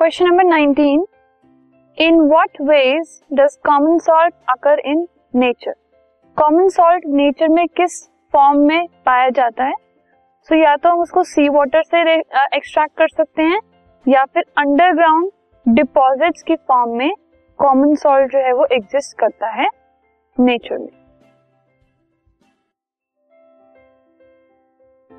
Question number 19 in what ways does common salt occur in nature common salt nature में किस form में पाया जाता है? सो so, या तो हम उसको सी वाटर से एक्सट्रैक्ट कर सकते हैं या फिर अंडरग्राउंड डिपॉजिट्स की फॉर्म में कॉमन सॉल्ट जो है वो एग्जिस्ट करता है नेचर में।